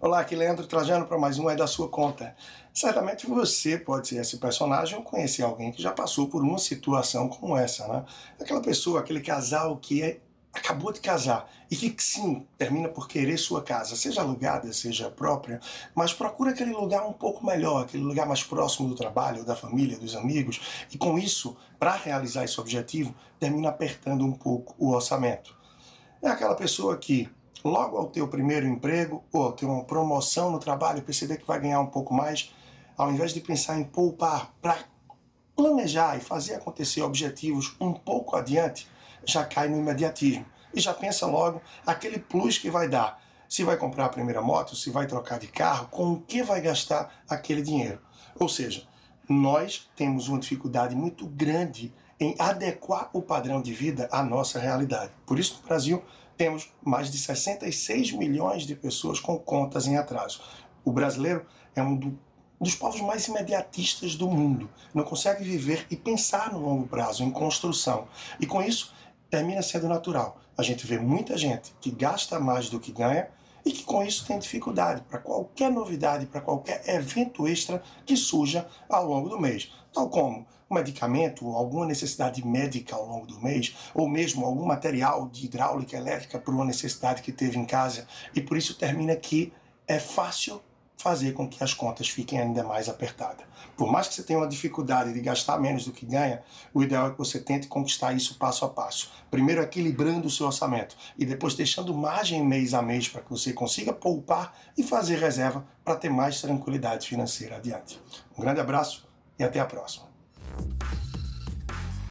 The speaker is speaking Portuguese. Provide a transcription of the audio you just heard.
Olá, aqui Leandro Trajano para mais um É da Sua Conta. Certamente você pode ser esse personagem ou conhecer alguém que já passou por uma situação como essa, né? Aquela pessoa, aquele casal que é, acabou de casar e que sim, termina por querer sua casa, seja alugada, seja própria, mas procura aquele lugar um pouco melhor, aquele lugar mais próximo do trabalho, da família, dos amigos, e com isso, para realizar esse objetivo, termina apertando um pouco o orçamento. É aquela pessoa que logo ao teu primeiro emprego ou ter uma promoção no trabalho, perceber que vai ganhar um pouco mais, ao invés de pensar em poupar para planejar e fazer acontecer objetivos um pouco adiante, já cai no imediatismo e já pensa logo aquele plus que vai dar. Se vai comprar a primeira moto, se vai trocar de carro, com o que vai gastar aquele dinheiro. Ou seja, nós temos uma dificuldade muito grande em adequar o padrão de vida à nossa realidade. Por isso, no Brasil, temos mais de 66 milhões de pessoas com contas em atraso. O brasileiro é um do, dos povos mais imediatistas do mundo. Não consegue viver e pensar no longo prazo, em construção. E com isso, termina sendo natural. A gente vê muita gente que gasta mais do que ganha e que com isso tem dificuldade para qualquer novidade, para qualquer evento extra que surja ao longo do mês, tal como um medicamento, alguma necessidade médica ao longo do mês, ou mesmo algum material de hidráulica elétrica por uma necessidade que teve em casa, e por isso termina que é fácil fazer com que as contas fiquem ainda mais apertadas. Por mais que você tenha uma dificuldade de gastar menos do que ganha, o ideal é que você tente conquistar isso passo a passo. Primeiro equilibrando o seu orçamento e depois deixando margem mês a mês para que você consiga poupar e fazer reserva para ter mais tranquilidade financeira adiante. Um grande abraço e até a próxima.